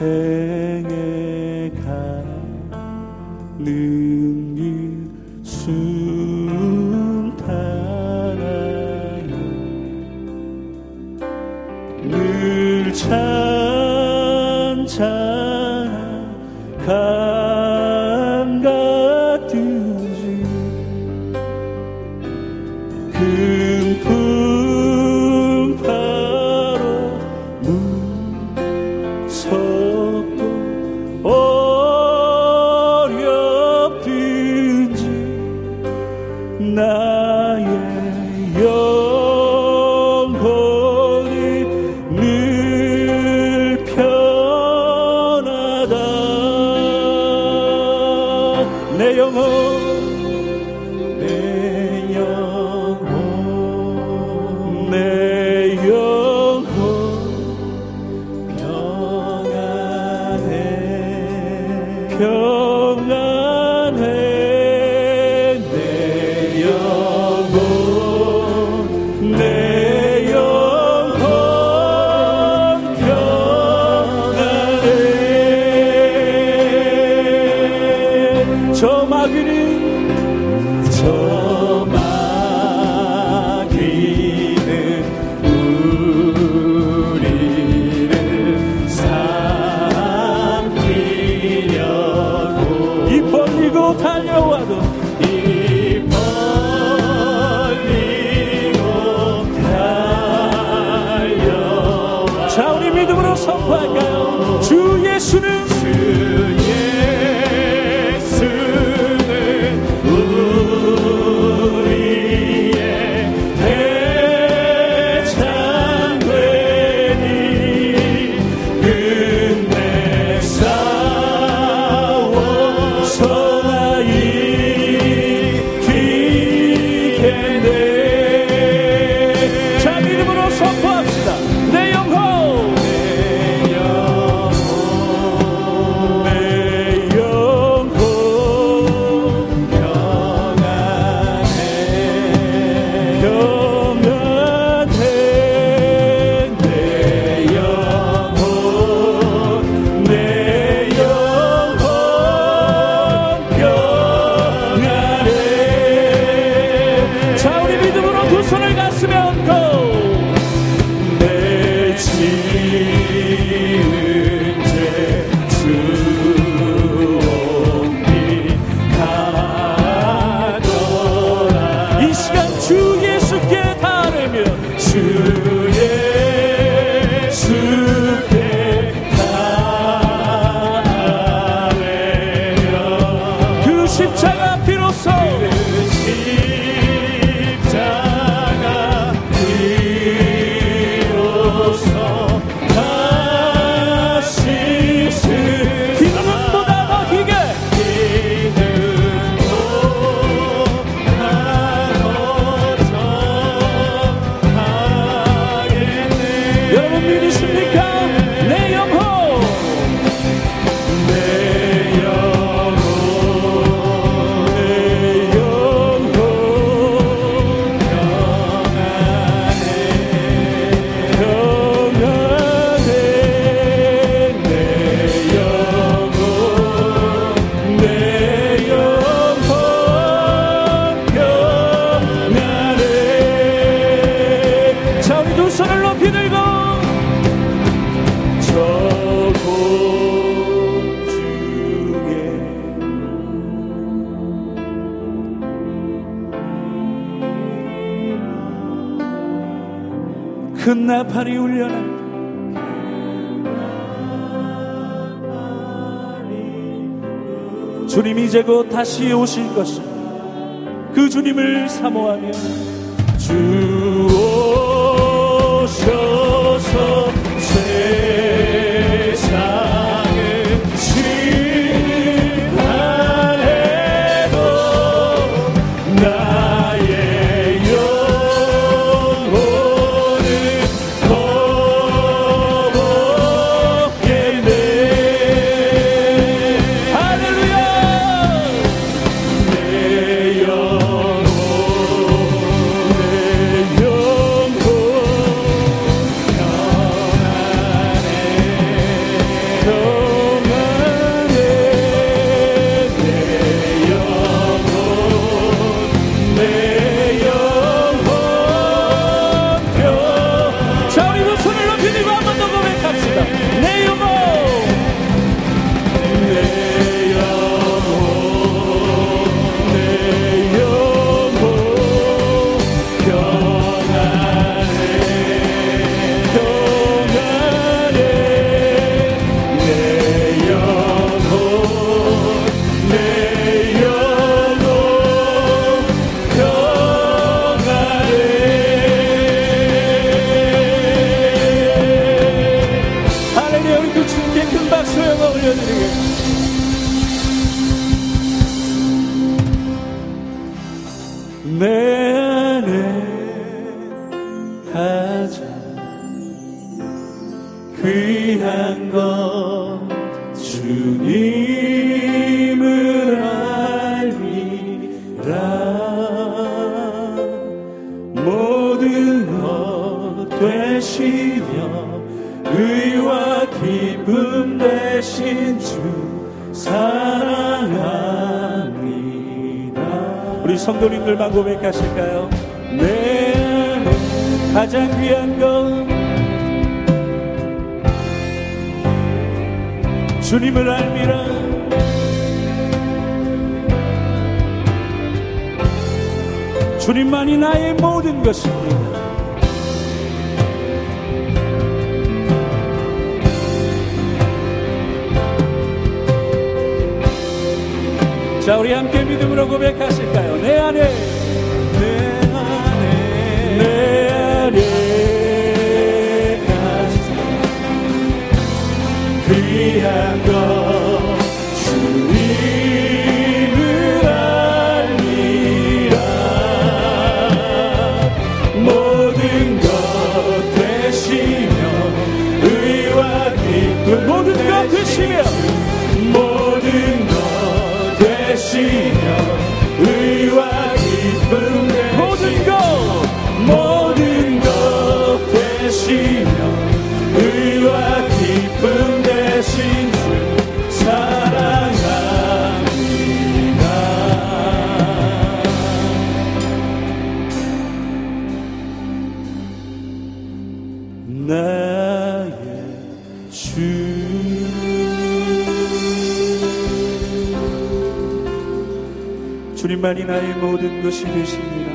생에 가는 길 순탄하여 늘 찬찬한 펴 큰 나팔이 울려라 주님 이제 곧 다시 오실 것입니다. 그 주님을 사모하며 주 오셔서 세상을 심판해도 나 귀한 것 주님을 알미라 모든 것 되시며 의와 기쁨 되신 주 사랑합니다 우리 성도님들만 고백하실까요? 내 안에 가장 귀한 것 주님을 알미라 주님만이 나의 모든 것입니다 자 우리 함께 믿음으로 고백하실까요? 내 안에 내 안에 내 주님만이 나의 모든 것이 되십니다.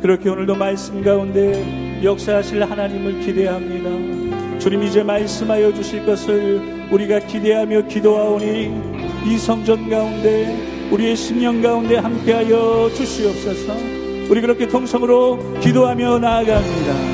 그렇게 오늘도 말씀 가운데 역사하실 하나님을 기대합니다. 주님 이제 말씀하여 주실 것을 우리가 기대하며 기도하오니 이 성전 가운데 우리의 심령 가운데 함께하여 주시옵소서. 우리 그렇게 통성으로 기도하며 나아갑니다.